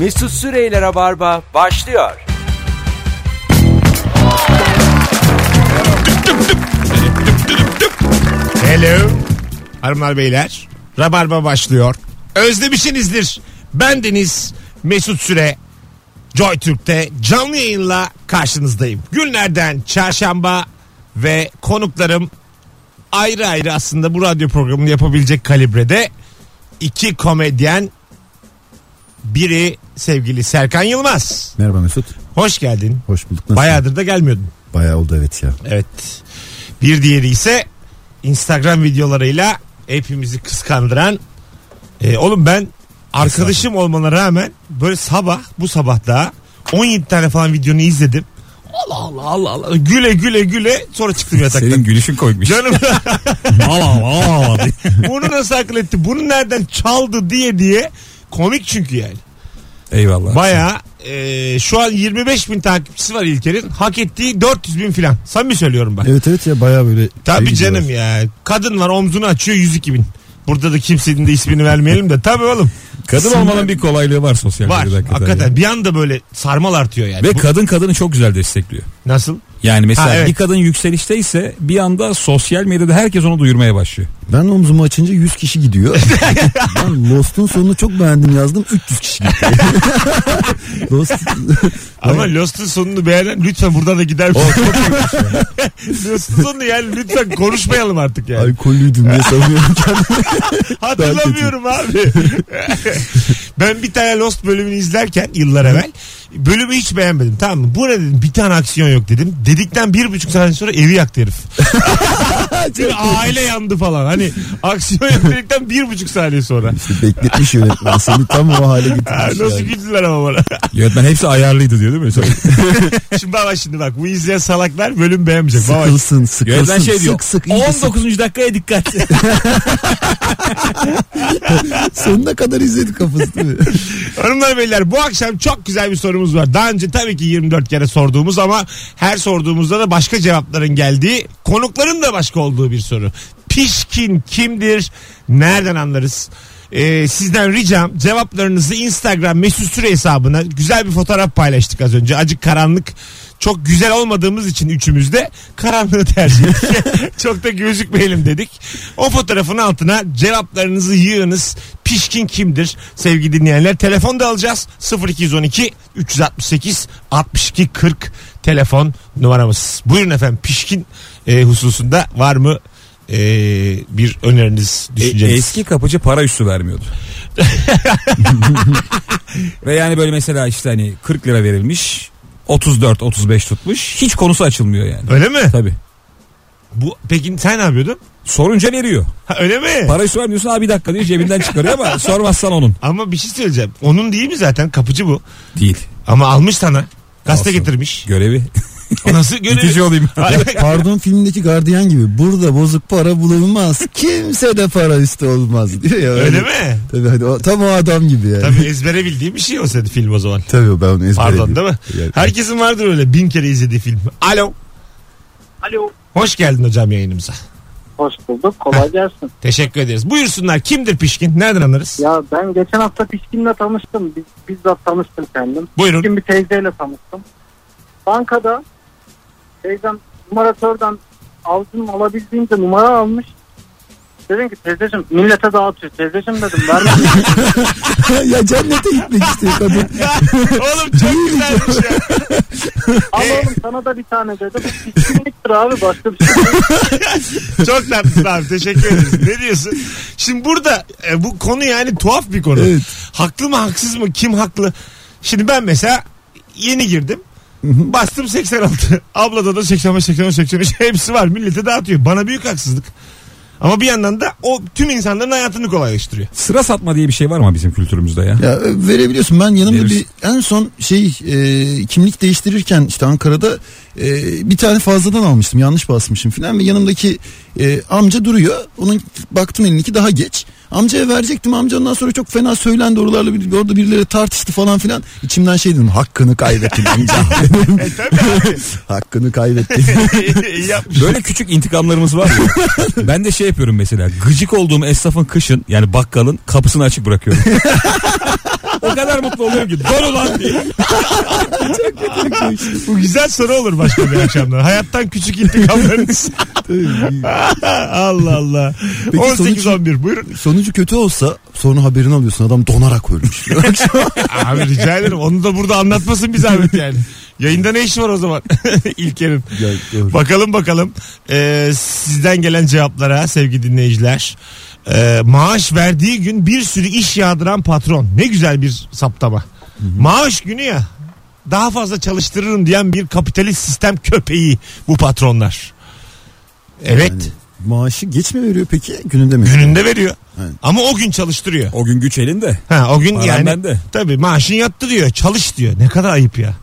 Mesut Süreyler'e barba başlıyor. Hello. Hanımlar beyler. Rabarba başlıyor. Özlemişsinizdir. Ben Deniz Mesut Süre. Joy Türk'te canlı yayınla karşınızdayım. Günlerden çarşamba ve konuklarım ayrı ayrı aslında bu radyo programını yapabilecek kalibrede iki komedyen biri sevgili Serkan Yılmaz. Merhaba Mesut. Hoş geldin. Hoş bulduk. Nasılsın? Bayağıdır da gelmiyordun. Bayağı oldu evet ya. Evet. Bir diğeri ise Instagram videolarıyla hepimizi kıskandıran e, oğlum ben arkadaşım olmana rağmen böyle sabah bu sabah daha 17 tane falan videonu izledim. Allah Allah Allah Allah güle güle güle sonra çıktım yataktan. Senin gülüşün koymuş. Canım Al al al. bunu nasıl akıl etti bunu nereden çaldı diye diye komik çünkü yani. Eyvallah. Baya şu an 25 bin takipçisi var İlker'in hak ettiği 400 bin filan. Samimi söylüyorum bak. Evet evet ya bayağı böyle. Tabii şey canım gidiyorlar. ya. Kadın var omzunu açıyor 102 bin. Burada da kimsenin de ismini vermeyelim de. Tabii oğlum. Kadın olmanın bir kolaylığı var sosyal Var. medyada Hakikaten. yani. Bir anda böyle sarmal artıyor yani. Ve Bu- kadın kadını çok güzel destekliyor. Nasıl? Yani mesela Ha, evet. bir kadın yükselişteyse bir anda sosyal medyada herkes onu duyurmaya başlıyor. Ben omzumu açınca 100 kişi gidiyor. ben Lost'un sonunu çok beğendim yazdım 300 kişi gitti. Lost Ama Lost'un sonunu beğenen lütfen burada da gider? Lost'un sonunu yani lütfen konuşmayalım artık yani. alkollüydüm diye savunuyorum kendimi. Hatırlamıyorum abi. Ben bir tane Lost bölümünü izlerken yıllar evvel bölümü hiç beğenmedim tamam mı? Bu ne dedim bir tane aksiyon yok dedim. Dedikten bir buçuk saniye sonra evi yaktı herif. Aile yandı falan. Hani aksiyon yok dedikten bir buçuk saniye sonra. İşte bekletmiş yönetmen seni tam o hale Ha, getirmiş. Nasıl yani. güldüler ama bana. Yönetmen hepsi ayarlıydı diyor değil mi? şimdi baba şimdi bak bu izleyen salaklar bölüm beğenmeyecek. Baba Sıkılsın sıkılsın. Yönetmen şey diyor. Sık sık iyice sık. 19. dakikaya dikkat. Sonuna kadar izledik kafası mi? Hanımlar beyler bu akşam çok güzel bir sorumuz var. Daha önce tabii ki 24 kere sorduğumuz ama her sorduğumuzda da başka cevapların geldiği, konukların da başka olduğu bir soru. Pişkin kimdir? Nereden anlarız? Ee, sizden ricam cevaplarınızı Instagram mesut süre hesabına güzel bir fotoğraf paylaştık az önce. Acık karanlık çok güzel olmadığımız için üçümüz de karanlığı tercih ettik. çok da gözükmeyelim dedik. O fotoğrafın altına cevaplarınızı yığınız. Pişkin kimdir sevgili dinleyenler? Telefon da alacağız. 0212 368 62 40 telefon numaramız. Buyurun efendim pişkin e, hususunda var mı e, bir öneriniz, E, düşünceniz? eski kapıcı para üstü vermiyordu. Ve yani böyle mesela işte hani 40 lira verilmiş 34 35 tutmuş hiç konusu açılmıyor yani. Öyle mi? Tabii. Bu, peki sen ne yapıyordun? Sorunca veriyor. Ha, öyle mi? Para üstü vermiyorsun abi bir dakika diyor cebinden çıkarıyor ama sormazsan onun. Ama bir şey söyleyeceğim. Onun değil mi zaten kapıcı bu? Değil. Ama almış sana. Gazete Olsun. getirmiş. Görevi. Nasıl görevi? İtici olayım. Pardon filmdeki gardiyan gibi burada bozuk para bulunmaz. Kimse de para üstü olmaz diyor ya. Öyle mi? Tabii hadi o, tam o adam gibi yani. Tabii ezbere bildiğim bir şey o senin film o zaman. Tabii ben onu ezbere Pardon değil mi? Yani- Herkesin vardır öyle bin kere izlediği film. Alo. Alo. Hoş geldin hocam yayınımıza. Hoş bulduk. Kolay gelsin. Teşekkür ederiz. Buyursunlar. Kimdir pişkin? Nereden anlarız? Ya ben geçen hafta Pişkin'le tanıştım. Biz, bizzat tanıştım kendim. Buyurun. Pişkin bir teyzeyle tanıştım. Bankada teyzem numaratörden avcunun alabildiğince numara almış. Dedim ki teyzeciğim millete dağıtıyor. Teyzeciğim dedim vermem. ya cennete gitmek istiyor kadın. Oğlum çok güzelmiş ya. Al oğlum sana da bir tane dedim. Pişkinliktir abi başka bir şey. Çok tatlısın abi. Teşekkür ederiz. Ne diyorsun? Şimdi burada e, bu konu yani tuhaf bir konu. Evet. Haklı mı haksız mı? Kim haklı? Şimdi ben mesela yeni girdim. Bastım 86. Ablada da 85 85 85 hepsi var. Millete dağıtıyor. Bana büyük haksızlık. Ama bir yandan da o tüm insanların hayatını kolaylaştırıyor. Sıra satma diye bir şey var mı bizim kültürümüzde ya? Ya verebiliyorsun. Ben yanımda Verirsin. bir en son şey e, kimlik değiştirirken işte Ankara'da e, bir tane fazladan almıştım. Yanlış basmışım filan ve yanımdaki e, amca duruyor. Onun baktım elindeki daha geç. Amcaya verecektim. Amca ondan sonra çok fena söylendi oralarla bir, orada birileri tartıştı falan filan. İçimden şey dedim. Hakkını kaybettin amca. E Hakkını kaybettin. Böyle küçük intikamlarımız var ya. ben de şey yapıyorum mesela. Gıcık olduğum esnafın kışın yani bakkalın kapısını açık bırakıyorum. o kadar mutlu oluyorum ki don ulan diye. Bu güzel soru olur başka bir akşamda. Hayattan küçük intikamlarınız. Allah Allah. Peki 18-11 buyurun. Sonucu kötü olsa sonra haberini alıyorsun adam donarak ölmüş. Abi rica ederim onu da burada anlatmasın bir zahmet yani. Yayında ne işi var o zaman İlker'in? Ya. Bakalım bakalım Ee, sizden gelen cevaplara sevgili dinleyiciler. Ee, maaş verdiği gün bir sürü iş yağdıran patron. Ne güzel bir saptama. Maaş günü ya daha fazla çalıştırırım diyen bir kapitalist sistem köpeği bu patronlar. Evet Yani maaşı geç mi veriyor peki gününde mi? gününde veriyor. Evet. Ama o gün çalıştırıyor. O gün güç elinde. Ha o gün Paran yani bende. tabii maaşın yattı diyor. Çalış diyor. Ne kadar ayıp ya.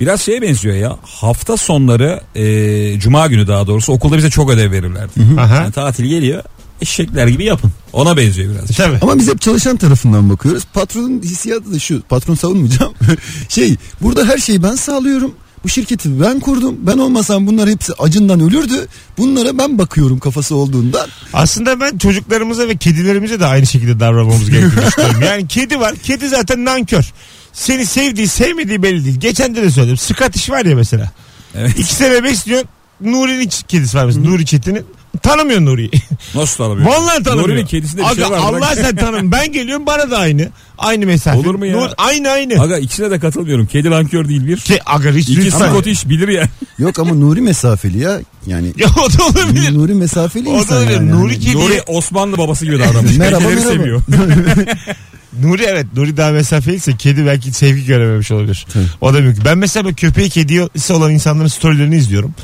Biraz şeye benziyor ya. Hafta sonları e, cuma günü daha doğrusu okulda bize çok ödev verirlerdi. Aha. Yani tatil geliyor. Eşekler gibi yapın. Ona benziyor biraz. Tabii. Ama biz hep çalışan tarafından bakıyoruz. Patronun hissiyatı da şu. Patron savunmayacağım. şey burada her şeyi ben sağlıyorum. Bu şirketi ben kurdum. Ben olmasam bunlar hepsi acından ölürdü. Bunlara ben bakıyorum kafası olduğundan. Aslında ben çocuklarımıza ve kedilerimize de aynı şekilde davranmamız gerektiğini düşünüyorum. Yani kedi var. Kedi zaten nankör. Seni sevdiği sevmediği belli değil. Geçen de de söyledim. Scottish var ya mesela. Evet. İki sene besliyorsun. Nuri'nin kedisi var mesela. Nuri Çetin'in. Tanımıyor Nuri'yi. Nasıl tanımıyor? Vallahi tanımıyor. Nuri'nin kedisinde bir şey Aga, var. Allah sen tanım. Ben geliyorum bana da aynı. Aynı mesafe. Olur mu ya? Nur- aynı aynı. Aga ikisine de katılmıyorum. Kedi nankör değil bir. Ke, aga hiç İki lütfen. Scottish bilir ya. Yok ama Nuri mesafeli ya. Yani Ya o da olabilir. Nuri mesafeli O da insan öyle. yani. Nuri Yani- kedi. Nuri Osmanlı babası gibi davranmış. Merhaba, merhaba. seviyor. Nuri evet Nuri daha mesafeliyse kedi belki sevgi görememiş olabilir. Tabii. O da mümkün. Ben mesela köpeği kedisi olan insanların storylerini izliyorum.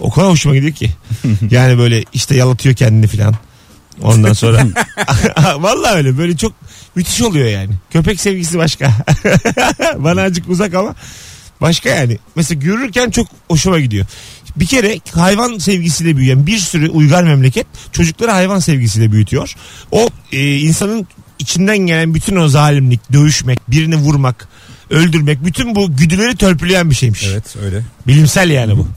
O kadar hoşuma gidiyor ki. yani böyle işte yalatıyor kendini filan. Ondan sonra. Vallahi öyle böyle çok müthiş oluyor yani. Köpek sevgisi başka. Bana azıcık uzak ama başka yani. Mesela görürken çok hoşuma gidiyor. Bir kere hayvan sevgisiyle büyüyen bir sürü uygar memleket çocukları hayvan sevgisiyle büyütüyor. O e, insanın içinden gelen bütün o zalimlik, dövüşmek, birini vurmak, öldürmek bütün bu güdüleri törpüleyen bir şeymiş. Evet öyle. Bilimsel yani bu.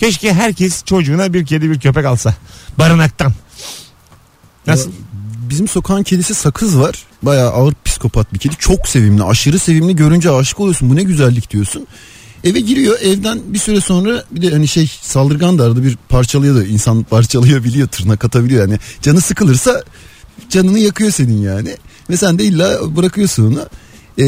Keşke herkes çocuğuna bir kedi bir köpek alsa. Barınaktan. Nasıl? Bizim sokağın kedisi sakız var. Bayağı ağır psikopat bir kedi. Çok sevimli. Aşırı sevimli. Görünce aşık oluyorsun. Bu ne güzellik diyorsun. Eve giriyor. Evden bir süre sonra bir de hani şey saldırgan da arada bir parçalıyor da insan parçalayabiliyor. Tırnak atabiliyor. Yani canı sıkılırsa canını yakıyor senin yani. Ve sen de illa bırakıyorsun onu. Ee,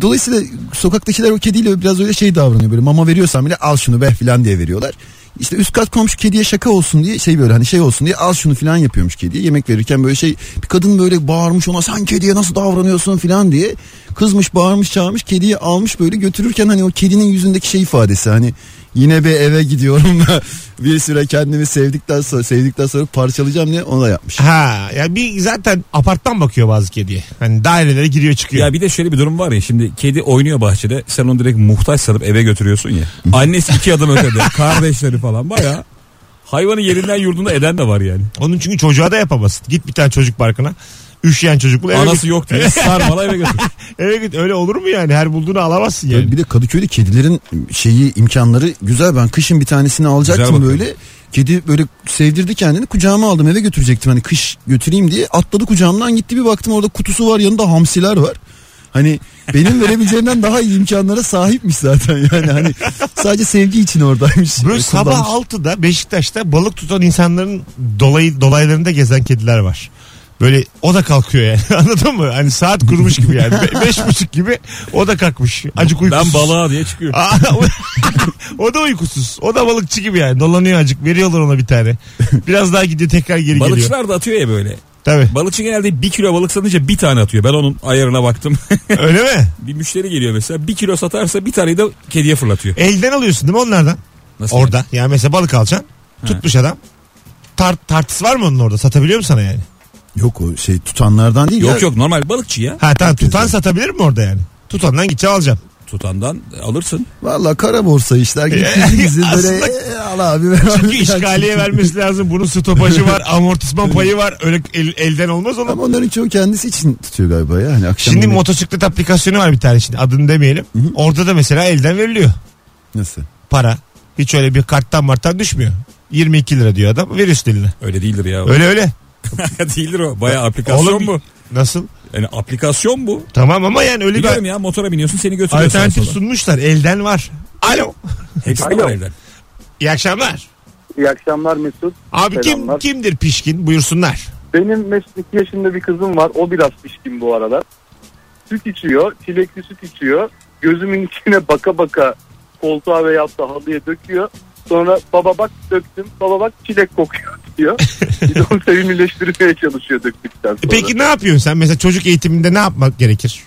dolayısıyla sokaktakiler o kediyle biraz öyle şey davranıyor. Böyle mama veriyorsan bile al şunu be falan diye veriyorlar. İşte üst kat komşu kediye şaka olsun diye şey böyle hani şey olsun diye al şunu falan yapıyormuş kediye. Yemek verirken böyle şey bir kadın böyle bağırmış ona sen kediye nasıl davranıyorsun falan diye. Kızmış bağırmış çağırmış kediyi almış böyle götürürken hani o kedinin yüzündeki şey ifadesi hani yine bir eve gidiyorum da bir süre kendimi sevdikten sonra sevdikten sonra parçalayacağım diye ona yapmış. Ha ya bir zaten aparttan bakıyor bazı kediye. Hani dairelere giriyor çıkıyor. Ya bir de şöyle bir durum var ya şimdi kedi oynuyor bahçede sen onu direkt muhtaç sanıp eve götürüyorsun ya. Annesi iki adım ötede kardeşleri falan baya hayvanı yerinden yurdunda eden de var yani. Onun çünkü çocuğa da yapamazsın. Git bir tane çocuk parkına. Üşüyen çocuk bul. Eve Anası git. yok diye sarmala eve götür. Eve git. Öyle olur mu yani? Her bulduğunu alamazsın yani. Bir de Kadıköy'de kedilerin şeyi imkanları güzel. Ben kışın bir tanesini alacaktım böyle. Kedi böyle sevdirdi kendini kucağıma aldım eve götürecektim hani kış götüreyim diye atladı kucağımdan gitti bir baktım orada kutusu var yanında hamsiler var. Hani benim verebileceğimden daha iyi imkanlara sahipmiş zaten yani hani sadece sevgi için oradaymış. Böyle sabah Kullanmış. 6'da Beşiktaş'ta balık tutan insanların dolayı, dolaylarında gezen kediler var. Böyle o da kalkıyor yani anladın mı? Hani saat kurmuş gibi yani. Be- beş buçuk gibi o da kalkmış. Acık uykusuz. Ben balığa diye çıkıyor. Aa, o- o da uykusuz. O da balıkçı gibi yani. Dolanıyor acık. Veriyorlar ona bir tane. Biraz daha gidiyor tekrar geri geliyor. Balıkçılar da atıyor ya böyle. Tabii. Balıkçı genelde bir kilo balık satınca bir tane atıyor. Ben onun ayarına baktım. Öyle mi? bir müşteri geliyor mesela bir kilo satarsa bir taneyi de kediye fırlatıyor. Elden alıyorsun değil mi onlardan? Nasıl Orada. Yani mesela balık alacaksın. Tutmuş adam. Tar tartısı var mı onun orada? Satabiliyor mu sana yani? Yok o şey tutanlardan değil yani? ya. Yok yok normal balıkçı ya. Ha tamam tutan satabilir mi orada yani? Tutandan gideceğim alacağım. Tutandan alırsın. Valla kara borsa işler gidip bizi böyle Aslında- "E, al abi ver Çünkü abi." işgaliye vermesi lazım. Bunun stopajı var, amortisman payı var. Öyle el- elden olmaz oğlum. Ama onların çoğu kendisi için tutuyor galiba ya. Hani akşam Şimdi yemeği- motosiklet aplikasyonu var bir tane şimdi adını demeyelim. Orada da mesela elden veriliyor Nasıl? para. Hiç öyle bir karttan marttan düşmüyor. 22 lira diyor adam veriyorsun eline. Öyle değildir ya. Öyle öyle. Değildir o. Bayağı aplikasyon Oğlum, bu. Nasıl? Yani aplikasyon bu. Tamam ama yani öyle Biliyorum bir ya motora biniyorsun seni götürüyor alternatif sunmuşlar. Elden var. Alo. Hepsi Alo. var evden. İyi akşamlar. İyi akşamlar Mesut. Abi kim kimdir pişkin? Buyursunlar. Benim Mesut 2 yaşında bir kızım var. O biraz pişkin bu arada. Süt içiyor. Çilekli süt içiyor. Gözümün içine baka baka koltuğa veya da halıya döküyor. Sonra baba bak döktüm. Baba bak çilek kokuyor diyor. Bir de onu sevimlileştirmeye çalışıyor döktükten sonra. E Peki ne yapıyorsun sen? Mesela çocuk eğitiminde ne yapmak gerekir?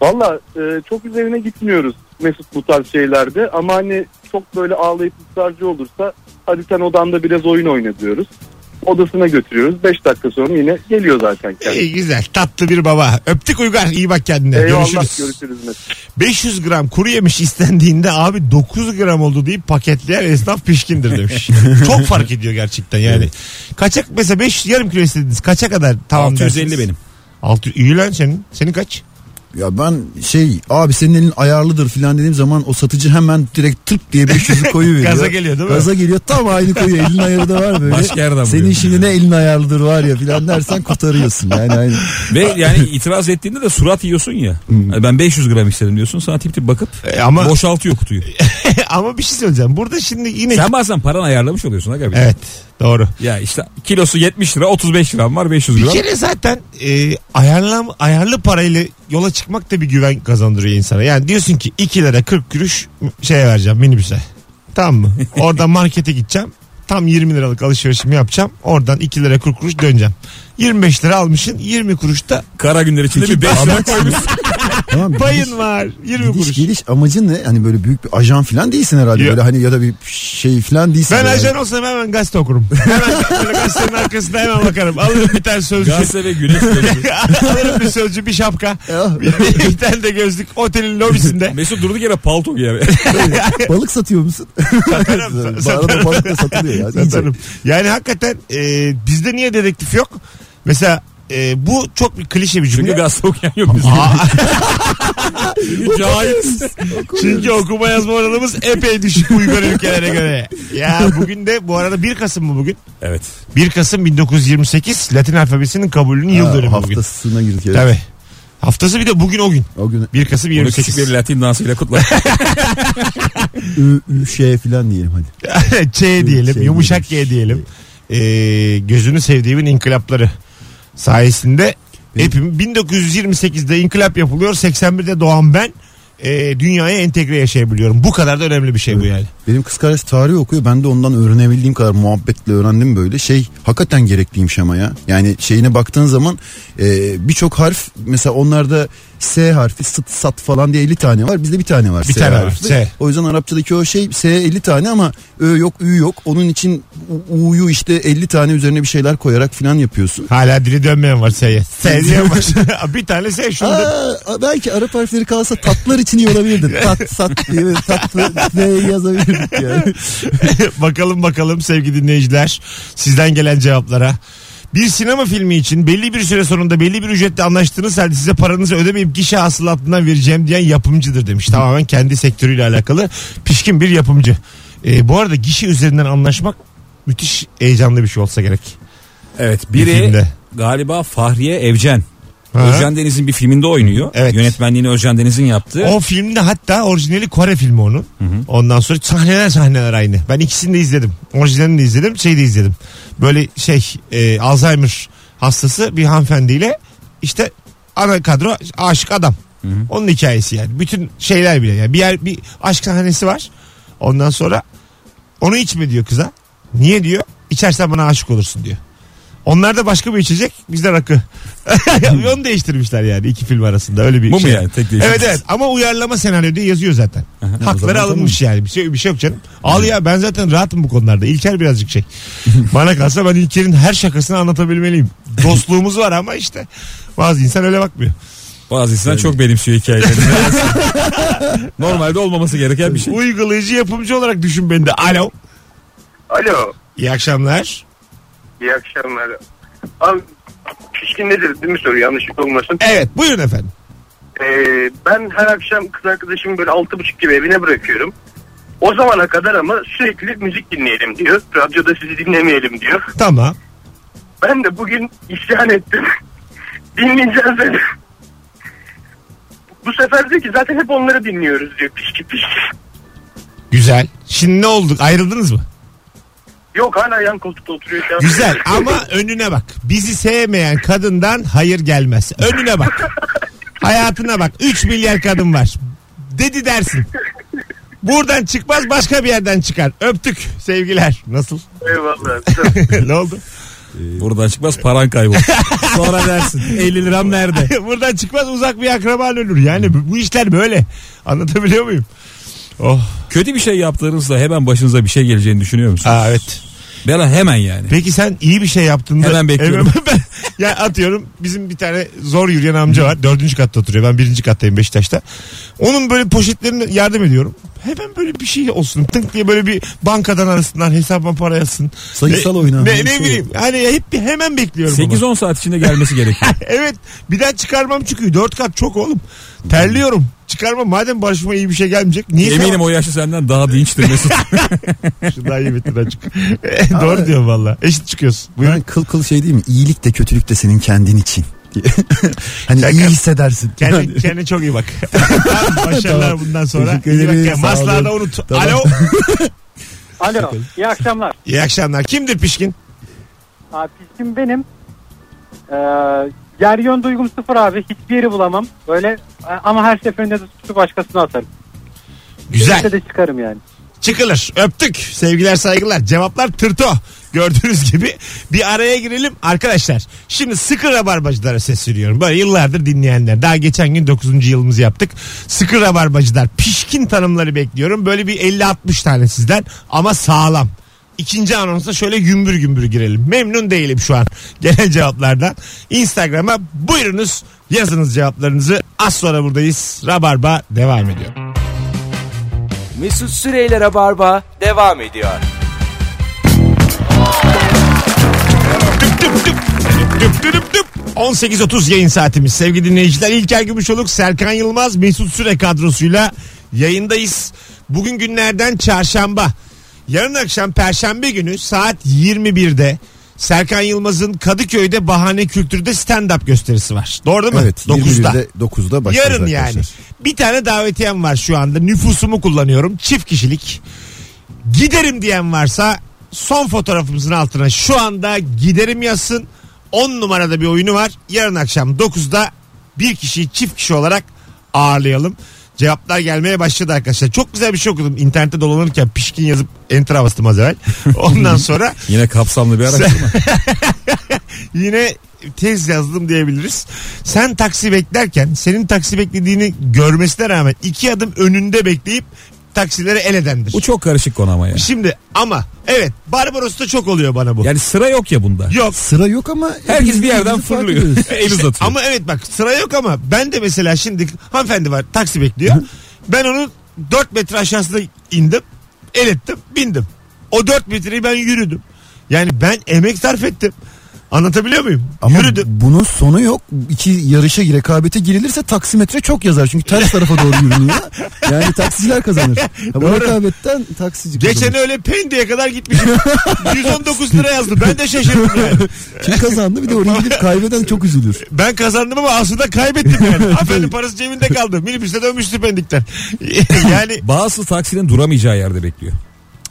Valla e, çok üzerine gitmiyoruz Mesut bu tarz şeylerde. Ama hani çok böyle ağlayıp ısrarcı olursa hadi sen odanda biraz oyun oyna diyoruz. Odasına götürüyoruz. 5 dakika sonra yine geliyor zaten kendisi. İyi güzel. Tatlı bir baba. Öptük Uygar. İyi bak kendine. Eyvallah Görüşürüz. görüşürüz Mesut. 500 gram kuru yemiş istendiğinde abi 9 gram oldu deyip paketleyen esnaf pişkindir demiş. Çok fark ediyor gerçekten yani. Kaça mesela 5 yarım kilo istediniz. Kaça kadar tamam 650 dersiniz? benim. 600 iyi lan senin. Senin kaç? Ya ben şey abi senin elin ayarlıdır filan dediğim zaman o satıcı hemen direkt tık diye 500'ü koyuveriyor. Gaza geliyor değil mi? Gaza geliyor tam aynı koyuyor. Elin ayarı da var böyle. Başka yerden Senin şimdi ne elin ayarlıdır var ya filan dersen kurtarıyorsun. Yani aynı. Ve yani itiraz ettiğinde de surat yiyorsun ya. Yani ben 500 gram istedim diyorsun. Sana tip tip bakıp E, ama boşaltıyor kutuyu. ama bir şey söyleyeceğim. Burada şimdi yine Sen bazen paran ayarlamış oluyorsun. Aga bir. Evet doğru. Ya işte kilosu 70 lira 35 gram var 500 Bir gram. kere zaten e, ayarlam, ayarlı parayla yola çıkmak da bir güven kazandırıyor insana. Yani diyorsun ki 2 lira 40 kuruş şeye vereceğim minibüse. Tamam mı? Oradan markete gideceğim. Tam 20 liralık alışverişimi yapacağım. Oradan 2 lira 40 kuruş döneceğim. 25 lira almışsın 20 kuruş da Kara günler içinde bir 5 lira koymuşsun. Tamam, payın var 20 Gidiş kuruş. geliş amacın ne? Hani böyle büyük bir ajan falan değilsin herhalde. Yok. Böyle hani ya da bir şey falan değilsin. Ben yani. ajan olsam hemen gazete okurum. Hemen böyle gazetenin arkasında hemen bakarım. Alırım bir tane sözcü. Gazete ve güneş gözlüğü. Alırım bir sözcü bir şapka. Ya, Bir, bir tane de gözlük otelin lobisinde. Mesut durduk yere palto giyer. balık satıyor musun? Satarım. Arada balık da satılıyor ya. Satarım. Yani hakikaten e, bizde niye dedektif yok? Mesela e, bu çok bir klişe bir cümle. Çünkü gazete okuyan yok bizim. Çünkü cahiliz. çünkü okuma yazma oranımız epey düşük uygar ülkelere göre. Ya bugün de bu arada 1 Kasım mı bugün? Evet. 1 Kasım 1928 Latin alfabesinin kabulünün yıl dönümü bugün. haftasına girdik. Evet. Tabii. Haftası bir de bugün o gün. O gün 1 Kasım Bunu 28. küçük bir Latin dansıyla kutla. ü, ü şey falan diyelim hadi. Ç diyelim, Şey yumuşak diyelim. G diyelim. Ee, gözünü sevdiğimin inkılapları sayesinde hepim 1928'de inkılap yapılıyor. 81'de doğan ben e, dünyaya entegre yaşayabiliyorum. Bu kadar da önemli bir şey bu yani. Benim kız kardeş tarih okuyor. Ben de ondan öğrenebildiğim kadar muhabbetle öğrendim böyle. Şey hakikaten gerekliymiş ama ya. Yani şeyine baktığın zaman e, birçok harf mesela onlarda S harfi sıt sat falan diye 50 tane var. Bizde bir tane var. Bir S tane var, harfi. S. O yüzden Arapçadaki o şey S 50 tane ama Ö yok Ü yok. Onun için U'yu işte 50 tane üzerine bir şeyler koyarak falan yapıyorsun. Hala dili dönmeyen var S'ye. S diyen var. bir tane S şunu da- Aa, belki Arap harfleri kalsa tatlar için iyi olabilirdi. Tat sat diye tatlı ne yazabilirdik yani. bakalım bakalım sevgili dinleyiciler sizden gelen cevaplara. Bir sinema filmi için belli bir süre sonunda belli bir ücretle anlaştığınız halde size paranızı ödemeyip gişe hasılatından vereceğim diyen yapımcıdır demiş. Tamamen kendi sektörüyle alakalı pişkin bir yapımcı. Ee, bu arada gişe üzerinden anlaşmak müthiş heyecanlı bir şey olsa gerek. Evet Bir biri filmde. galiba Fahriye Evcen. Ha? Özcan Deniz'in bir filminde oynuyor. Evet. Yönetmenliğini Özcan Deniz'in yaptığı. O filmde hatta orijinali Kore filmi onun. Ondan sonra sahneler sahneler aynı. Ben ikisini de izledim. Orijinalini de izledim, şeyi de izledim. Böyle şey e, Alzheimer hastası bir hanımefendiyle işte ana kadro aşık adam. Onun hikayesi yani. Bütün şeyler bile yani bir yer bir aşk sahnesi var. Ondan sonra onu içme diyor kıza. Niye diyor? İçersen bana aşık olursun diyor. Onlar da başka bir içecek. Bizde rakı. Onu değiştirmişler yani iki film arasında. Öyle bir Bu mu şey. yani? Tek. Evet evet ama uyarlama senaryo diye yazıyor zaten. o Hakları zaman alınmış yani. Bir şey, bir şey yok canım. Al ya ben zaten rahatım bu konularda. İlker birazcık şey. Bana kalsa ben İlker'in her şakasını anlatabilmeliyim. Dostluğumuz var ama işte bazı insan öyle bakmıyor. Bazı insan çok benimsiyor hikayelerini. Normalde olmaması gereken bir şey. Uygulayıcı yapımcı olarak düşün beni de. Alo. Alo. İyi akşamlar. İyi akşamlar. Abi pişkin nedir değil mi soru yanlışlık olmasın. Evet buyurun efendim. Ee, ben her akşam kız arkadaşımı böyle altı buçuk gibi evine bırakıyorum. O zamana kadar ama sürekli müzik dinleyelim diyor. Radyoda sizi dinlemeyelim diyor. Tamam. Ben de bugün isyan ettim. Dinleyeceğiz dedi. Bu sefer diyor ki zaten hep onları dinliyoruz diyor pişki pişki. Güzel. Şimdi ne oldu? Ayrıldınız mı? Yok hala yan koltukta oturuyor. şu an. Güzel ama önüne bak. Bizi sevmeyen kadından hayır gelmez. Önüne bak. Hayatına bak. 3 milyar kadın var. Dedi dersin. Buradan çıkmaz başka bir yerden çıkar. Öptük sevgiler. Nasıl? Eyvallah. ne oldu? Buradan çıkmaz paran kaybolur. Sonra dersin 50 liram nerede? Buradan çıkmaz uzak bir akraban ölür. Yani bu, bu işler böyle. Anlatabiliyor muyum? Oh. Kötü bir şey yaptığınızda hemen başınıza bir şey geleceğini düşünüyor musunuz? Aa, evet. Ben hemen yani. Peki sen iyi bir şey yaptığında... Hemen bekliyorum. Hemen ben, ya atıyorum bizim bir tane zor yürüyen amca var. Dördüncü katta oturuyor. Ben birinci kattayım Beşiktaş'ta. Onun böyle poşetlerine yardım ediyorum. Hemen böyle bir şey olsun. Tınk diye böyle bir bankadan arasından hesabıma para yazsın. Sayısal oynar. Ne, ne şey bileyim. Hani hep bir hemen bekliyorum. ama. 8-10 saat içinde gelmesi gerekiyor. evet. Bir daha çıkarmam çıkıyor. Dört kat çok oğlum. Terliyorum. Çıkarmam. Madem başıma iyi bir şey gelmeyecek. Niye Eminim o yaşlı senden daha dinçtir Mesut. Şu daha iyi bitir açık. Doğru diyorsun valla. Eşit çıkıyorsun. Buyurun. Ben kıl kıl şey değil mi? İyilik de kötülük de senin kendin için. hani Şaka. iyi hissedersin. Kendi, kendine çok iyi bak. Tamam, Başarılar Tamam. bundan sonra. Teşekkür İyi bak ederim, ya. sağ Maslağı olun. da unut. Tamam. Alo. Alo, iyi akşamlar. İyi akşamlar. Kimdir pişkin? Abi piskim benim. Ee, yer yön duygum sıfır abi. Hiçbir yeri bulamam. Böyle e, ama her seferinde de suçu başkasına atarım. Güzel. İşte de çıkarım yani. Çıkılır. Öptük. Sevgiler saygılar. Cevaplar tırto. Gördüğünüz gibi bir araya girelim arkadaşlar. Şimdi sıkı rabarbacılara sesleniyorum. Böyle yıllardır dinleyenler. Daha geçen gün 9. yılımızı yaptık. Sıkı rabarbacılar. Pişkin tanımları bekliyorum. Böyle bir 50-60 tane sizden ama sağlam. İkinci anonsa şöyle gümbür gümbür girelim. Memnun değilim şu an gelen cevaplardan. Instagram'a buyurunuz yazınız cevaplarınızı. Az sonra buradayız. Rabarba devam ediyor. Mesut Süreyler'e barba devam ediyor. Düp düp düp. Düp düp düp düp. 18.30 yayın saatimiz. Sevgili dinleyiciler İlker Gümüşoluk, Serkan Yılmaz, Mesut Süre kadrosuyla yayındayız. Bugün günlerden çarşamba. Yarın akşam perşembe günü saat 21'de Serkan Yılmaz'ın Kadıköy'de Bahane Kültür'de stand-up gösterisi var. Doğru değil mi? Evet 9'da. 21'de 9'da başlıyoruz Yarın yani. Bir tane davetiyem var şu anda. Nüfusumu kullanıyorum. Çift kişilik. Giderim diyen varsa son fotoğrafımızın altına şu anda giderim yazsın. 10 numarada bir oyunu var. Yarın akşam 9'da bir kişiyi çift kişi olarak ağırlayalım. Cevaplar gelmeye başladı arkadaşlar. Çok güzel bir şey okudum. İnternette dolanırken pişkin yazıp enter bastım az evvel. Ondan sonra Yine kapsamlı bir araştırma. yine tez yazdım diyebiliriz. Sen taksi beklerken senin taksi beklediğini görmesine rağmen iki adım önünde bekleyip taksilere el edendir. Bu çok karışık konu ama ya. Şimdi ama evet Barbaros'ta çok oluyor bana bu. Yani sıra yok ya bunda. Yok. Sıra yok ama Herkes bir yerden fark fırlıyor. ediyoruz. El uzatıyor. Ama evet bak sıra yok ama ben de mesela şimdi hanımefendi var taksi bekliyor. ben onu 4 metre aşağısına indim. El ettim bindim. O 4 metreyi ben yürüdüm. Yani ben emek sarf ettim. Anlatabiliyor muyum? Ama Yürüdüm. bunun sonu yok. İki yarışa rekabete girilirse taksimetre çok yazar. Çünkü ters tarafa doğru yürünüyor. Yani taksiciler kazanır. Ya bu Doğru. rekabetten taksici Geçen kazanır. öyle Pendik'e kadar gitmişim. 119 lira yazdı. Ben de şaşırdım yani. Kim kazandı bir de oraya gidip kaybeden çok üzülür. Ben kazandım ama aslında kaybettim yani. Hanımefendi parası cebinde kaldı. Minibüste dönmüştü Pendik'ten. yani Bazı taksinin duramayacağı yerde bekliyor.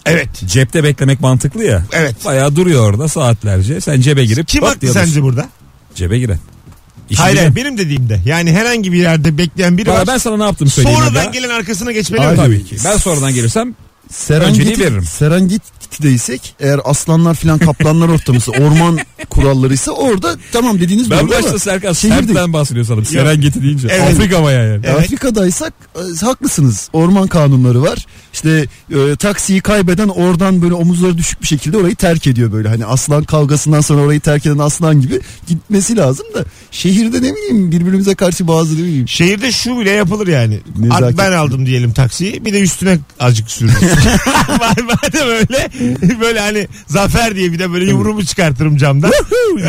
Evet. Cepte beklemek mantıklı ya. Evet. Bayağı duruyor orada saatlerce. Sen cebe girip Kim pat haklı sence burada? Cebe giren. İşi Hayır, bilen. hayır benim dediğimde. Yani herhangi bir yerde bekleyen biri Valla var. ben sana ne yaptım söyleyeyim. Sonradan aga. gelen arkasına geçmeli Abi, mi? Tabii ki. Ben sonradan gelirsem Serengeti, veririm. Serengeti'deysek eğer aslanlar filan kaplanlar ortamısı orman kurallarıysa orada tamam dediğiniz ben doğru başta ama Serkan semtten bahsediyor sanırım. Serengeti deyince. Evet. Afrika bayağı yani. Evet. Afrika'daysak e, haklısınız. Orman kanunları var. İşte e, taksiyi kaybeden oradan böyle omuzları düşük bir şekilde orayı terk ediyor böyle. Hani aslan kavgasından sonra orayı terk eden aslan gibi gitmesi lazım da şehirde ne bileyim birbirimize karşı bazı ne bileyim. Şehirde şu bile yapılır yani. Nezaket. Ben aldım diyelim taksiyi. Bir de üstüne azıcık sürürüm. Madem öyle böyle hani zafer diye bir de böyle yumruğumu çıkartırım camdan.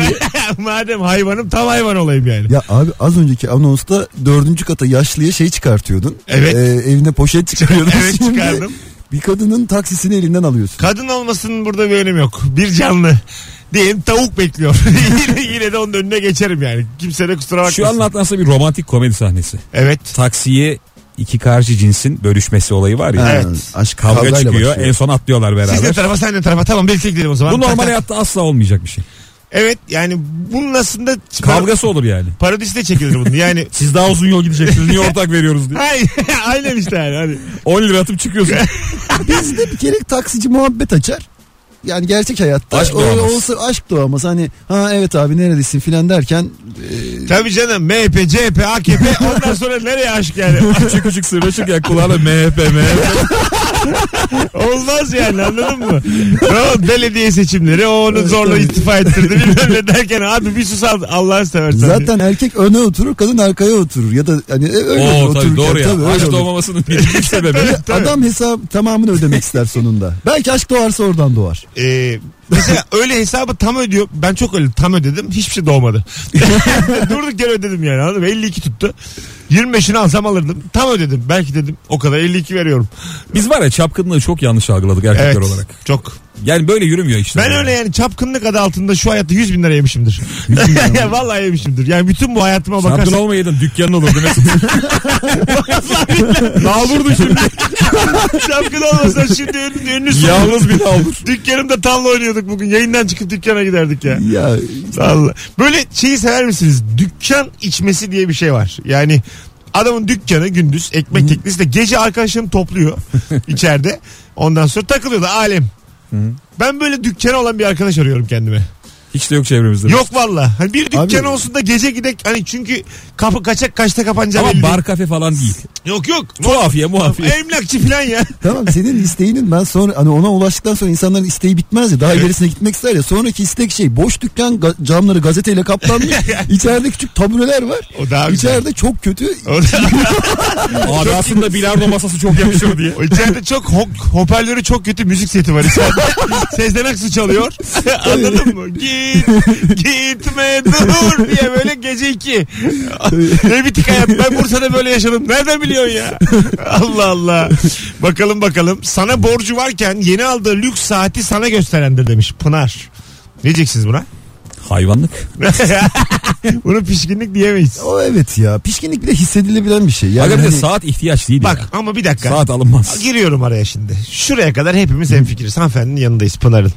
Madem hayvanım tam hayvan olayım yani. Ya abi az önceki anonsta dördüncü kata yaşlıya şey çıkartıyordun. Evet. E, evine poşet çıkarıyordun. Evet, Şimdi çıkardım. Bir kadının taksisini elinden alıyorsun. Kadın olmasının burada bir önemi yok. Bir canlı. Diyelim tavuk bekliyor. yine, yine de onun önüne geçerim yani. Kimse de kusura bakmasın. Şu aslında bir romantik komedi sahnesi. Evet. Taksiye iki karşı cinsin bölüşmesi olayı var ya. Evet. Aşk Kavga kavgayla çıkıyor başlıyor. en son atlıyorlar Siz ne beraber. tarafa sen ne tarafa tamam birlikte gidelim o zaman. Bu normal hayatta asla olmayacak bir şey. Evet yani bunun aslında Kavgası olur yani. parodisi de çekilir bunun. Yani Siz daha uzun yol gideceksiniz niye ortak veriyoruz diye. Ay, aynen işte yani. Hani. 10 lira atıp çıkıyorsun. Bizde bir kere taksici muhabbet açar. Yani gerçek hayatta Aşk o- doğamaz. olsa aşk doğamaz. Hani ha evet abi neredesin filan derken e, Tabii canım MHP, CHP, AKP ondan sonra nereye aşk yani? küçük küçük sırnaşık ya kulağına MHP MHP. Olmaz yani anladın mı? O belediye seçimleri o onu zorla istifa ettirdi bilmem ne derken abi bir sus al Allah'ını seversen. zaten erkek öne oturur kadın arkaya oturur ya da hani e, öyle Oo otururken tabii doğru ya. tabii öyle Aşk doğmamasının birinci sebebi. Adam hesap tamamını ödemek ister sonunda. Belki aşk doğarsa oradan doğar. Ee, mesela öyle hesabı tam ödüyor. Ben çok öyle tam ödedim. Hiçbir şey doğmadı. Durduk yere ödedim yani anladın mı? 52 tuttu. 25'ini alsam alırdım. Tam ödedim. Belki dedim o kadar 52 veriyorum. Biz var ya çapkınlığı çok yanlış algıladık erkekler Evet. olarak. Çok. Yani böyle yürümüyor işte. Ben öyle yani çapkınlık adı altında şu hayatta 100 bin lira yemişimdir. ya vallahi yemişimdir. Yani bütün bu hayatıma Çapkın bakarsan. olmayaydın dükkanın olurdu Mesut. Nalburdu şimdi. Çapkın olmasa şimdi ünlü, ünlü Yalnız bir nalbur. Dükkanımda tavla oynuyorduk bugün. Yayından çıkıp dükkana giderdik ya. Ya Allah. Böyle şeyi sever misiniz? Dükkan içmesi diye bir şey var. Yani adamın dükkanı gündüz ekmek teknesi de gece arkadaşlarım topluyor içeride. Ondan sonra takılıyor da alem. Ben böyle dükkanı olan bir arkadaş arıyorum kendime. Hiç de yok çevremizde. Yok valla. Hani bir dükkan Abi- olsun da gece gidek hani çünkü kapı kaçak kaçta kapanacağı Ama bar kafe falan değil. Yok yok. Tuhafiye muhafiye. Emlakçı falan ya. tamam senin isteğinin ben sonra hani ona ulaştıktan sonra insanların isteği bitmez ya daha ilerisine gitmek ister ya sonraki istek şey boş dükkan ga- camları gazeteyle kaplanmış içeride küçük tabureler var O daha güzel. içeride çok kötü O, Abi aslında bilardo masası çok yakışır diye. o içeride çok ho- hoparlörü çok kötü müzik seti var içeride. Sezen Aksu çalıyor. Anladın mı? Git gitme dur diye böyle gece iki. ne bitik hayat ben Bursa'da böyle yaşadım. Nereden biliyorsun ya? Allah Allah. Bakalım bakalım. Sana borcu varken yeni aldığı lüks saati sana gösterendir demiş Pınar. Ne diyeceksiniz buna? Hayvanlık. Bunu pişkinlik diyemeyiz. o evet ya pişkinlik bile hissedilebilen bir şey yani Aga bir de hani- saat ihtiyaç değil Bak ya. ama bir dakika. Saat alınmaz. Giriyorum araya şimdi. Şuraya kadar hepimiz hemfikiriz. Hanımefendinin yanındayız Pınar'ın.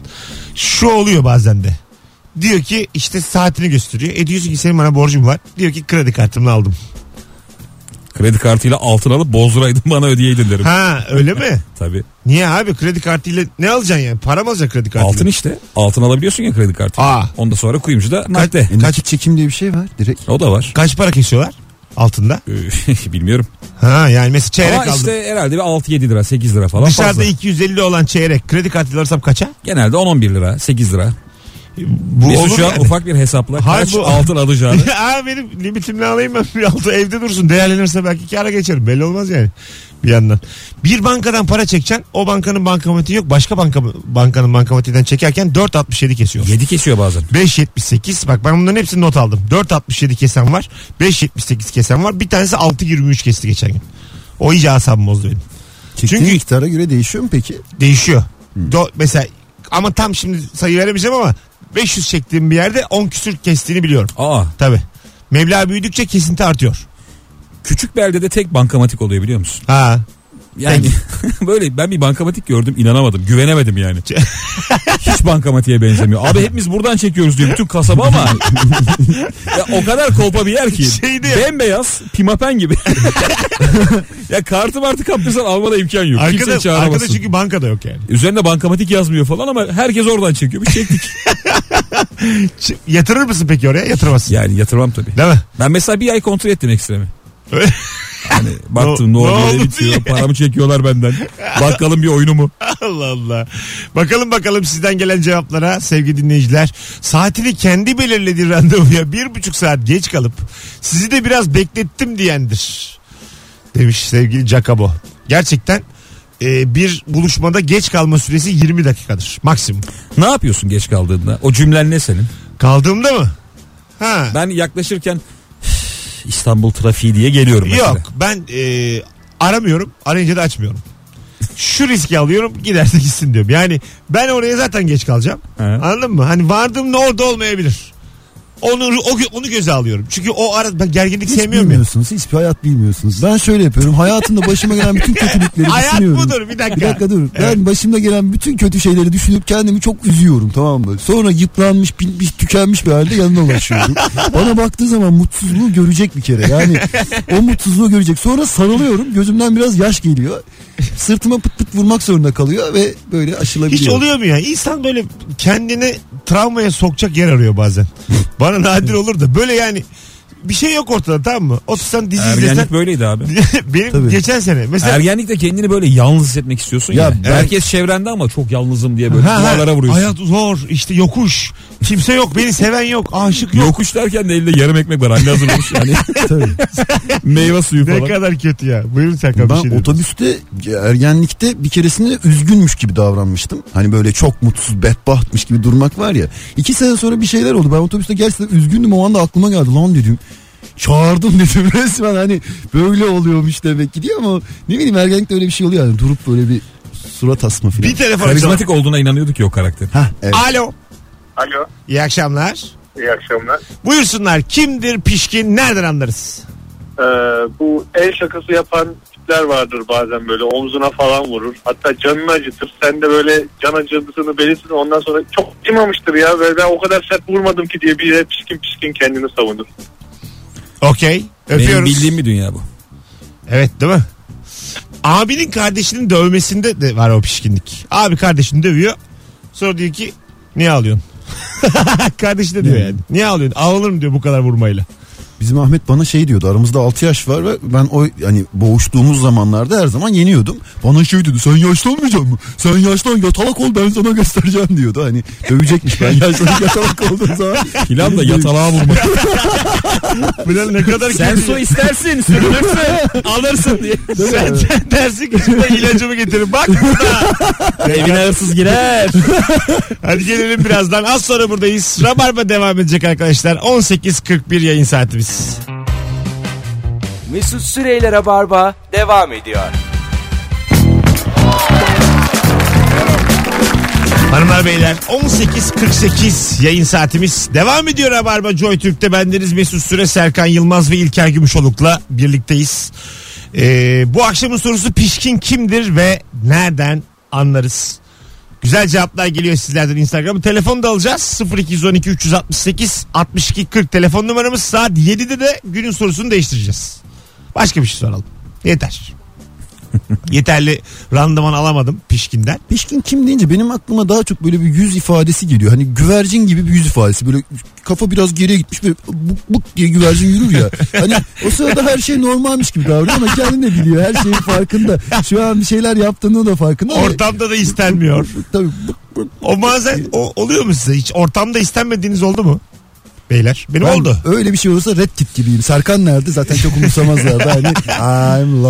Şu oluyor bazen de. Diyor ki işte saatini gösteriyor. E diyorsun ki senin bana borcun var. Diyor ki kredi kartımla aldım. Kredi kartıyla altın alıp bozduraydın bana ödeyeydin derim. Ha öyle mi? Tabii. Niye abi kredi kartıyla ne alacaksın yani? Para mı alacaksın kredi kartıyla? Altın işte. Altın alabiliyorsun ya kredi kartı. Aa. Ondan sonra kuyumcuda nakde. E, nakit çekim diye bir şey var direkt. O da var. Kaç para kesiyorlar altında? Bilmiyorum. Ha yani mesela çeyrek Ama aldım. işte herhalde bir 6-7 lira 8 lira falan Dışarıda fazla. 250 olan çeyrek kredi kartıyla alırsam kaça? Genelde 10-11 lira 8 lira. Bu Mesut olur şu an yani. ufak bir hesapla Hayır, kaç bu- altın alacağını. Aa, benim limitimle alayım ben bir altı evde dursun. Değerlenirse belki kâra geçerim. Belli olmaz yani bir yandan. Bir bankadan para çekeceksin. O bankanın bankamatiği yok. Başka banka, bankanın bankamatiğinden çekerken 4.67 kesiyor. 7 kesiyor bazen. 5.78 bak ben bunların hepsini not aldım. 4.67 kesen var. 5.78 kesen var. Bir tanesi 6.23 kesti geçen gün. O iyice asabımı bozdu benim. Çektiğin Çünkü- miktara göre değişiyor mu peki? Değişiyor. Do- mesela ama tam şimdi sayı veremeyeceğim ama 500 çektiğim bir yerde 10 küsür kestiğini biliyorum. Aa Tabi. Meblağ büyüdükçe kesinti artıyor. küçük beldede tek bankamatik oluyor biliyor musun? Ha. Yani böyle ben bir bankamatik gördüm inanamadım. Güvenemedim yani. Hiç bankamatiğe benzemiyor. Abi hepimiz buradan çekiyoruz diyor bütün kasaba ama ya o kadar kolpa bir yer ki. Şeydi ya. Bembeyaz pimapen gibi. ya kartı martı kaptırsan almana imkan yok. Arkada, çağıramazsın. arkada çünkü bankada yok yani. Üzerinde bankamatik yazmıyor falan ama herkes oradan çekiyor. Bir çektik. Yatırır mısın peki oraya? Yatırmazsın. yani yatırmam tabii. Değil mi? Ben mesela bir ay kontrol ettim ekstremi. Hani baktım Ne- ne oldu ne bitiyor diye. paramı çekiyorlar benden. Bakalım bir oyunu mu? Allah Allah. Bakalım bakalım sizden gelen cevaplara sevgili dinleyiciler. Saatini kendi belirlediği randevuya bir buçuk saat geç kalıp sizi de biraz beklettim diyendir. Demiş sevgili Jacobo. Gerçekten e, bir buluşmada geç kalma süresi 20 dakikadır maksimum. Ne yapıyorsun geç kaldığında? O cümlen ne senin? Kaldığımda mı? Ha. Ben yaklaşırken İstanbul trafiği diye geliyorum mesela. Yok ben e, aramıyorum arayınca da açmıyorum. şu riski alıyorum giderse gitsin diyorum. Yani ben oraya zaten geç kalacağım. He. Anladın mı? Hani vardığımda orada olmayabilir. Onu o, onu göze alıyorum. Çünkü o ara ben gerginlik Hiç sevmiyorum ya. bilmiyorsunuz. Hiçbir hayat bilmiyorsunuz. Ben şöyle yapıyorum. Hayatımda başıma gelen bütün kötülükleri Hayat düşünüyorum. budur bir dakika. Bir dakika dur. Ben başımda gelen bütün kötü şeyleri düşünüp kendimi çok üzüyorum tamam mı? Sonra yıpranmış, bitmiş, tükenmiş bir halde yanına ulaşıyorum. Bana baktığı zaman mutsuzluğu görecek bir kere. Yani o mutsuzluğu görecek. Sonra sarılıyorum. Gözümden biraz yaş geliyor. Sırtıma pıt pıt vurmak zorunda kalıyor ve böyle aşılabiliyor. Hiç oluyor mu ya? İnsan böyle kendini travmaya sokacak yer arıyor bazen. Bana nadir olur da böyle yani bir şey yok ortada tamam mı? Otursan dizi izlesen. Ergenlik böyleydi abi. Benim Tabii. geçen sene mesela Ergenlikte kendini böyle yalnız hissetmek istiyorsun ya. Ya ben- Herkes çevrende ama çok yalnızım diye böyle Ha, ha, duvarlara vuruyorsun. Hayat zor işte yokuş. Kimse yok beni seven yok aşık yok. Yokuş derken de elde yarım ekmek var. Anne hazırlamış yani. Tabii. Meyve suyu Ne falan. kadar kötü ya. Buyurun Serkan bir Ben şey dedin. otobüste ergenlikte bir keresinde üzgünmüş gibi davranmıştım. Hani böyle çok mutsuz, bedbahtmış gibi durmak var ya. İki sene sonra bir şeyler oldu. Ben otobüste gerçekten üzgündüm. O anda aklıma geldi. Lan dedim. Çağırdım dedim resmen hani böyle oluyormuş demek ki diye ama ne bileyim ergenlikte öyle bir şey oluyor yani durup böyle bir surat asma filan. Bir telefon. Karizmatik olduğuna inanıyorduk ya o karakter. Hah, evet. Alo. Alo. İyi akşamlar. İyi akşamlar. Buyursunlar. Kimdir pişkin? Nereden anlarız? Ee, bu el şakası yapan tipler vardır bazen böyle omzuna falan vurur. Hatta canını acıtır. Sen de böyle can acıtısını belirsin ondan sonra çok acımamıştır ya. Ve ben o kadar sert vurmadım ki diye bir de pişkin pişkin kendini savunur. Okey. Benim Öpüyoruz. bildiğim bir dünya bu. Evet değil mi? Abinin kardeşinin dövmesinde de var o pişkinlik. Abi kardeşini dövüyor. Sonra diyor ki niye ağlıyorsun? Kardeşi de diyor Yani. yani. Niye ağlıyorsun? Ağlanırım diyor bu kadar vurmayla. Bizim Ahmet bana şey diyordu aramızda 6 yaş var ve ben o hani boğuştuğumuz zamanlarda her zaman yeniyordum. Bana şey dedi sen yaşlanmayacak mı? Sen yaşlan yatalak ol ben sana göstereceğim diyordu. Hani dövecekmiş ben yaşlanıp yatalak olduğum zaman. Filan da yatalığa vurmak. Bilal ne kadar Sen su istersin, sürünürsün, alırsın diye. Sen, sen dersin ki şurada ilacımı getirin. Bak burada. Evine hırsız girer. Hadi gelelim birazdan. Az sonra buradayız. Rabarba devam edecek arkadaşlar. 18.41 yayın saatimiz. Mesut Süreyler'e barba devam ediyor. Hanımlar beyler 18.48 yayın saatimiz devam ediyor Rabarba Joy Türk'te bendeniz Mesut Süre Serkan Yılmaz ve İlker Gümüşoluk'la birlikteyiz. Ee, bu akşamın sorusu pişkin kimdir ve nereden anlarız? Güzel cevaplar geliyor sizlerden Instagram'ı. Telefonu da alacağız. 0212 368 62 40 telefon numaramız saat 7'de de günün sorusunu değiştireceğiz. Başka bir şey soralım. Yeter. Yeterli randıman alamadım pişkinden. Pişkin kim deyince benim aklıma daha çok böyle bir yüz ifadesi geliyor. Hani güvercin gibi bir yüz ifadesi. Böyle kafa biraz geriye gitmiş böyle buk buk diye güvercin yürür ya. Hani o sırada her şey normalmiş gibi davranıyor ama kendi de biliyor. Her şeyin farkında. Şu an bir şeyler yaptığını da farkında. Ortamda da istenmiyor. Tabii. O bazen o, oluyor mu size? Hiç ortamda istenmediğiniz oldu mu? Beyler. Benim Ben oldu. Öyle bir şey olursa Red Kit gibiyim. Serkan nerede? Zaten çok umursamazlardı. Hani I'm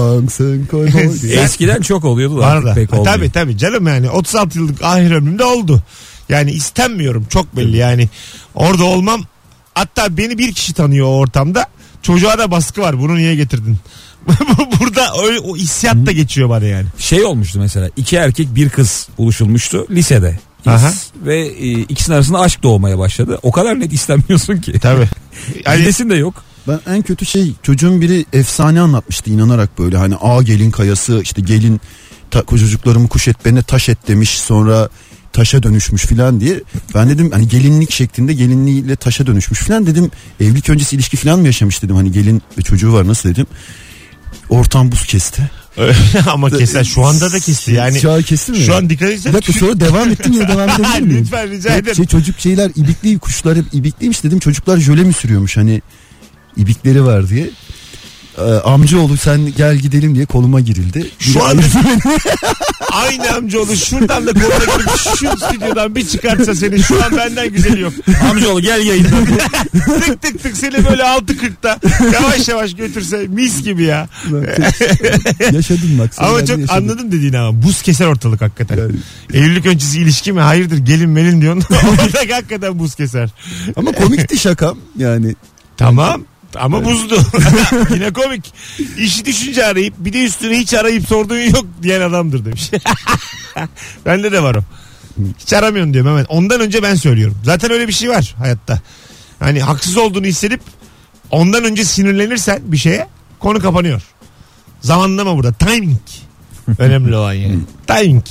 boy diye. Eskiden çok oluyordu artık da. pek Ha. Tabii tabii canım yani 36 yıllık ahir ömrümde oldu. Yani istenmiyorum çok belli yani. Orada olmam hatta beni bir kişi tanıyor o ortamda. Çocuğa da baskı var bunu niye getirdin? Burada öyle, o hissiyat da geçiyor bana yani. Şey olmuştu mesela iki erkek bir kız buluşulmuştu lisede. Aha. Ve e, ikisinin arasında aşk doğmaya başladı. O kadar net istenmiyorsun ki. Tabii. Yani, Gidesin de yok. Ben en kötü şey çocuğun biri efsane anlatmıştı inanarak böyle hani a gelin kayası işte gelin ta, çocuklarımı kuş et beni taş et demiş sonra taşa dönüşmüş filan diye. Ben dedim hani gelinlik şeklinde gelinliğiyle taşa dönüşmüş filan dedim. Evlilik öncesi ilişki filan mı yaşamış dedim hani gelin ve çocuğu var nasıl dedim. Ortam buz kesti. ama keser şu anda da kesti yani. Şu an kesti mi? Şu an dikkat Bir etsene. dakika sonra devam ettim ya devam edebilir miyim? Lütfen rica ederim. Şey, çocuk şeyler ibikli kuşlar hep ibikliymiş dedim çocuklar jöle mi sürüyormuş hani ibikleri var diye. Ee, amcaoğlu sen gel gidelim diye koluma girildi. Şu ayırdı Aynı amcaoğlu şuradan da koluna girip şu stüdyodan bir çıkartsa seni şu an benden güzeli yok. Amcaoğlu gel yayından. tık tık tık seni böyle 6.40'da yavaş yavaş götürse mis gibi ya. Yaşadım bak. Ama çok yaşadım. anladım dediğini ama buz keser ortalık hakikaten. Yani. Evlilik öncesi ilişki mi? Hayırdır gelin melin diyorsun. Orada hakikaten buz keser. Ama komikti şakam yani. Tamam. Ama buzdu. Yine komik. İşi düşünce arayıp bir de üstüne hiç arayıp sorduğun yok diyen adamdır demiş. Bende de var o. Hiç aramıyorum diyorum hemen. Ondan önce ben söylüyorum. Zaten öyle bir şey var hayatta. Hani haksız olduğunu hissedip ondan önce sinirlenirsen bir şeye konu kapanıyor. Zamanlama burada. Timing. Önemli olan yani. Timing.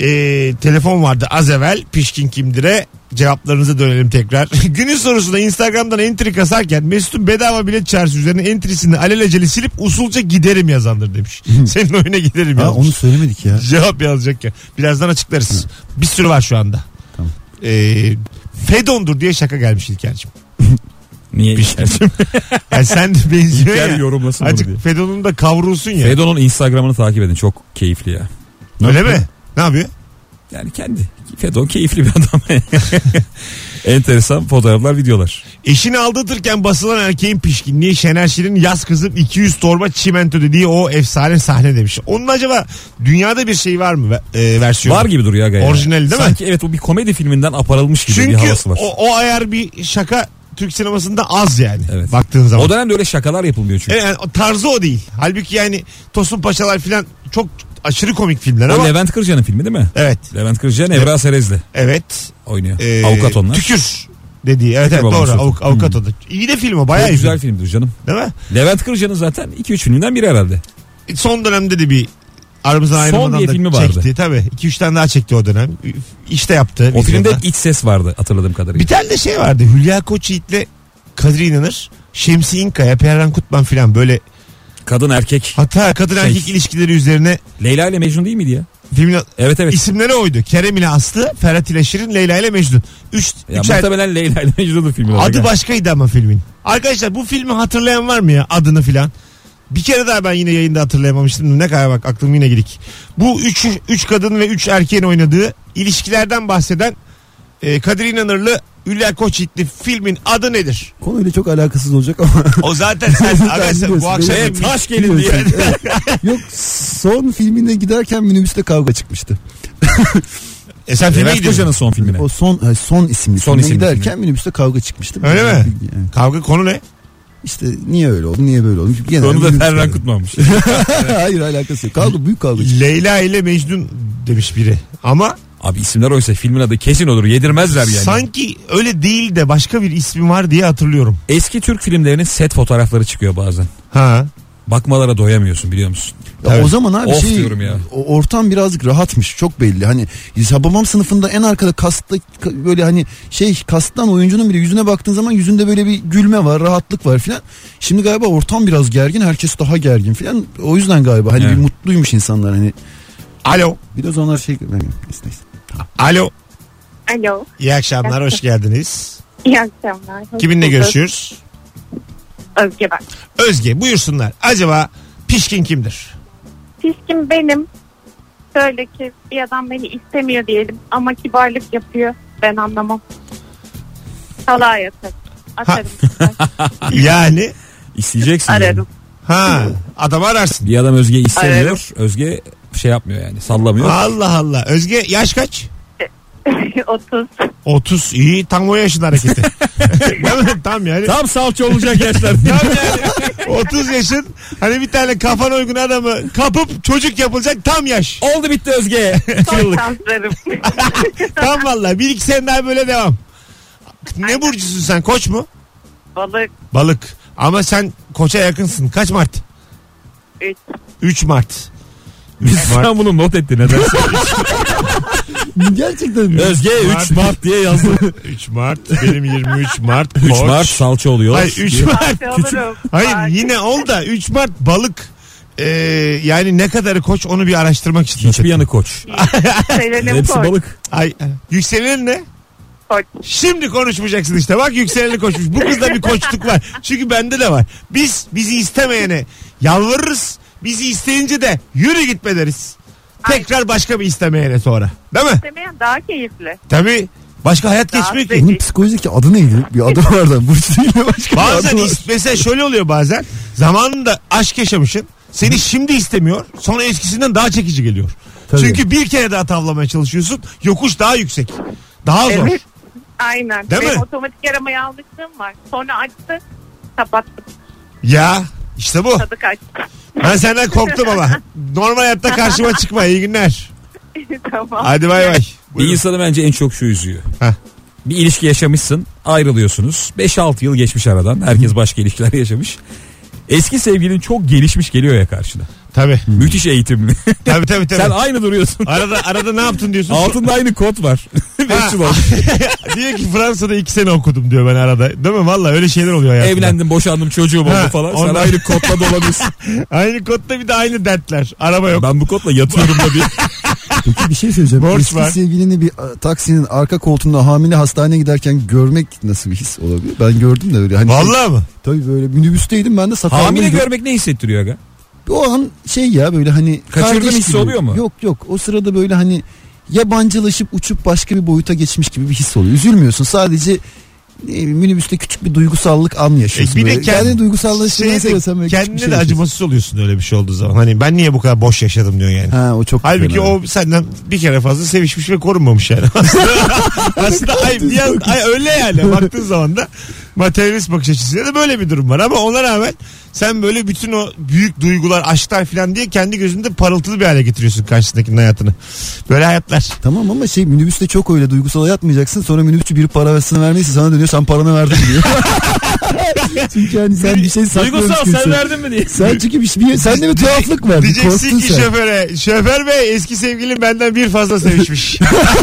Ee, telefon vardı az evvel. Pişkin kimdir'e cevaplarınıza dönelim tekrar. Günün sorusunda Instagram'dan entry kasarken Mesut'un bedava bilet çağrısı üzerine entry'sini alelacele silip usulca giderim yazandır demiş. Senin oyuna giderim yazmış. onu söylemedik ya. Cevap yazacak ya. Birazdan açıklarız. Bir sürü var şu anda. Tamam. Ee, Fedon'dur diye şaka gelmiş İlker'cim. Niye? İlker'cim. yani sen de benziyor İlker ya. yorumlasın bunu diye. Azıcık Fedon'un da kavrulsun ya. Fedon'un Instagram'ını takip edin. Çok keyifli ya. Öyle mi? Ne yapıyor? Yani kendi. Fedon keyifli bir adam. Enteresan fotoğraflar, videolar. Eşini aldatırken basılan erkeğin pişkinliği Şener Şirin yaz kızım 200 torba çimento dediği o efsane sahne demiş. Onun acaba dünyada bir şey var mı e, versiyonu? Var gibi duruyor aga ya. Orijinali değil mi? Sanki evet bu bir komedi filminden aparılmış gibi bir Çünkü havası var. o, o ayar bir şaka Türk sinemasında az yani. Evet. Baktığın zaman. O dönemde öyle şakalar yapılmıyor çünkü. Evet, yani o tarzı o değil. Halbuki yani Tosun Paşalar filan çok aşırı komik filmler O ama. Levent Kırca'nın filmi değil mi? Evet. Levent Kırca, Nevra Serezli Evet. oynuyor. Ee, Avukat onlar. Tükür dediği. Evet, evet babam doğru. Avuk, avukat o da. İyi de film o. Bayağı Çok iyi güzel film. filmdir canım. Değil mi? Levent Kırca'nın zaten 2-3 filminden biri herhalde. Son dönemde de bir aramızdan ayrılmadan diye da filmi vardı. çekti. Tabii. 2-3 tane daha çekti o dönem. İşte yaptı. O filmde vizyonda. iç ses vardı hatırladığım kadarıyla. Bir tane de şey vardı. Hülya Koçyiğit'le Kadir İnanır. Şemsi İnkaya, Perran Kutman filan böyle Kadın erkek. hatta kadın Şey. erkek ilişkileri üzerine Leyla ile Mecnun değil miydi ya? filmin Evet evet. isimleri oydu. Kerem ile Aslı, Ferhat ile Şirin, Leyla ile Mecnun. Üç, Ya üçer- muhtemelen Leyla ile Mecnun'un filmi. olacak Adı ha. başkaydı ama filmin. Arkadaşlar bu filmi hatırlayan var mı ya adını filan? Bir kere daha ben yine yayında hatırlayamamıştım. Ne kadar bak aklım yine gidik. Bu üç, üç kadın ve üç erkeğin oynadığı ilişkilerden bahseden e, Kadir İnanırlı Hülya Koçyiğitli filmin adı nedir? Konuyla çok alakasız olacak ama. O zaten sen arkadaşlar bu biliyorsun. akşam Evet, Taş gelin diye. Yok son filmine giderken minibüste kavga çıkmıştı. E sen filme gidiyorsun. Son filmine. O son son isimli Son filme isimli giderken minibüste kavga çıkmıştı. Öyle mi? Yani Kavga konu ne? İşte niye öyle oldu niye böyle oldu? Genel Onu da Ferran kavga. Kutmanmış. Hayır alakası yok. Kavga büyük kavga çıktı. Leyla ile Mecnun demiş biri. Ama Abi isimler oysa filmin adı kesin olur. Yedirmezler yani. sanki öyle değil de başka bir ismi var diye hatırlıyorum. Eski Türk filmlerinin set fotoğrafları çıkıyor bazen. Ha. Bakmalara doyamıyorsun biliyor musun? Ya Evet. O zaman abi Of şey diyorum ya. ortam birazcık rahatmış çok belli. Hani babam sınıfında en arkada kasta ka- böyle hani şey kastan oyuncunun bile yüzüne baktığın zaman yüzünde böyle bir gülme var, rahatlık var filan. Şimdi galiba ortam biraz gergin, herkes daha gergin filan. O yüzden galiba hani Evet. bir mutluymuş insanlar hani. Alo. Biraz onlar şey neyse, neyse. Alo. Alo. İyi akşamlar. Hoş geldiniz. İyi akşamlar. Hoş Kiminle bulduk. görüşüyoruz? Özge ben. Özge buyursunlar. Acaba pişkin kimdir? Pişkin benim. Şöyle ki bir adam beni istemiyor diyelim ama kibarlık yapıyor. Ben anlamam. Salağa yatarım. Atarım. Yani İsteyeceksin. yani. Ararım. ha adamı ararsın. Bir adam Özge istemiyor. Ararım. Özge şey yapmıyor yani sallamıyor. Allah Allah. Özge yaş kaç? 30. 30 iyi tam o yaşın hareketi. Değil mi? Tam yani. Tam salça olacak yaşlar. Tam yani 30 yaşın hani bir tane kafana uygun adamı kapıp çocuk yapılacak tam yaş. Oldu bitti Özge. Tam valla bir iki sene daha böyle devam. Ne burcusun sen koç mu? Balık Balık. Ama sen koça yakınsın. Kaç Mart? 3. 3 Mart. 3 Mart. Sen bunu not ettin neden? Gerçekten Özge 3 Mart diye yazdı. 3 Mart. Benim 23 Mart. 3 Koç. Mart salça oluyor. Hayır 3 Mart. olurum. Hayır yine ol da 3 Mart balık. Ee, yani ne kadarı koç onu bir araştırmak istiyorum. Hiçbir yanı koç. Hepsi koç. balık. Ay, yükselen ne? Koç. Şimdi konuşmayacaksın işte. Bak yükseleni koşmuş. Bu kızda bir koçluk var. Çünkü bende de var. Biz bizi istemeyene yalvarırız. Bizi isteyince de yürü gitme deriz. Tekrar başka bir istemeyene sonra. Değil mi? İstemeyen daha keyifli. Tabii. Başka hayat Daha geçmiyor ki. Bunun psikolojik adı neydi? Bir adı vardı. Burç değil de başka bir Bazen adı var. is- mesela şöyle oluyor bazen. Zamanında aşk yaşamışsın. Seni şimdi istemiyor. Sonra eskisinden daha çekici geliyor. Tabii. Çünkü bir kere daha tavlamaya çalışıyorsun. Yokuş daha yüksek. Daha zor. Evet. Aynen. Değil Benim mi? otomatik arama yanlışlığım var. Sonra açtı. Kapattım. Ya işte bu. Tadı kaçtı. Ben senden korktum ama. Normal hayatta karşıma çıkma. İyi günler. tamam. Hadi bay bay. Bir Buyurun. insanı bence en çok şu üzüyor. Heh. Bir ilişki yaşamışsın ayrılıyorsunuz. 5-6 yıl geçmiş aradan. Herkes başka ilişkiler yaşamış. Eski sevgilin çok gelişmiş geliyor ya karşına. Tabii. Müthiş eğitimli. Tabii tabii tabii. Sen aynı duruyorsun. Arada arada ne yaptın diyorsun. Altında aynı kod var. 5 yıl oldu. diyor ki Fransa'da iki sene okudum diyor ben arada. Değil mi? Valla öyle şeyler oluyor hayatımda. Evlendim, boşandım, çocuğum oldu Ha, falan. Sen ondan- aynı kodla dolanıyorsun. Aynı kodda bir de aynı dertler. Araba yok. ben bu kodla yatıyorum da bir. Peki bir şey söyleyeceğim. Borç Eski var. sevgilini bir a, taksinin arka koltuğunda hamile hastaneye giderken görmek nasıl bir his olabilir? Ben gördüm de öyle. Hani şey- Vallahi mı? tabii böyle minibüsteydim ben de Hamile sakallıydım. görmek ne hissettiriyor aga? O an şey ya böyle hani Kaçırdın kardeş hissi gibi. oluyor mu? Yok yok o sırada böyle hani yabancılaşıp uçup başka bir boyuta geçmiş gibi bir his oluyor. Üzülmüyorsun sadece minibüste küçük bir duygusallık an yaşıyorsun. E, bir de böyle. kend- Kendini duygusallaştırmayı Şey de, seviyorsan kendine şey de yaşıyorsun. acımasız oluyorsun öyle bir şey olduğu zaman. Hani ben niye bu kadar boş yaşadım diyorsun yani. Ha o çok Halbuki fena. o senden bir kere fazla sevişmiş ve korunmamış yani. Aslında, aslında ay, bir an, ay, öyle yani baktığın zaman da materyalist bakış açısıyla da böyle bir durum var. Ama ona rağmen sen böyle bütün o büyük duygular, aşklar falan diye kendi gözünde parıltılı bir hale getiriyorsun karşısındakinin hayatını. Böyle hayatlar. Tamam ama şey minibüste çok öyle duygusal yatmayacaksın. Sonra minibüsçü biri para versin vermeyse sana dönüyor sen paranı verdin diyor. çünkü hani sen bir şey saklıyorsun. Duygusal sen verdin mi diye. Sen çünkü bir, bir sende bir tuhaflık var. Bir Diyeceksin ki sen. şoföre, şoför bey eski sevgilim benden bir fazla sevişmiş.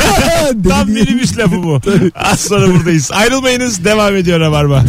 Tam minibüs lafı bu. Az sonra buradayız. Ayrılmayınız devam ediyor Rabarba.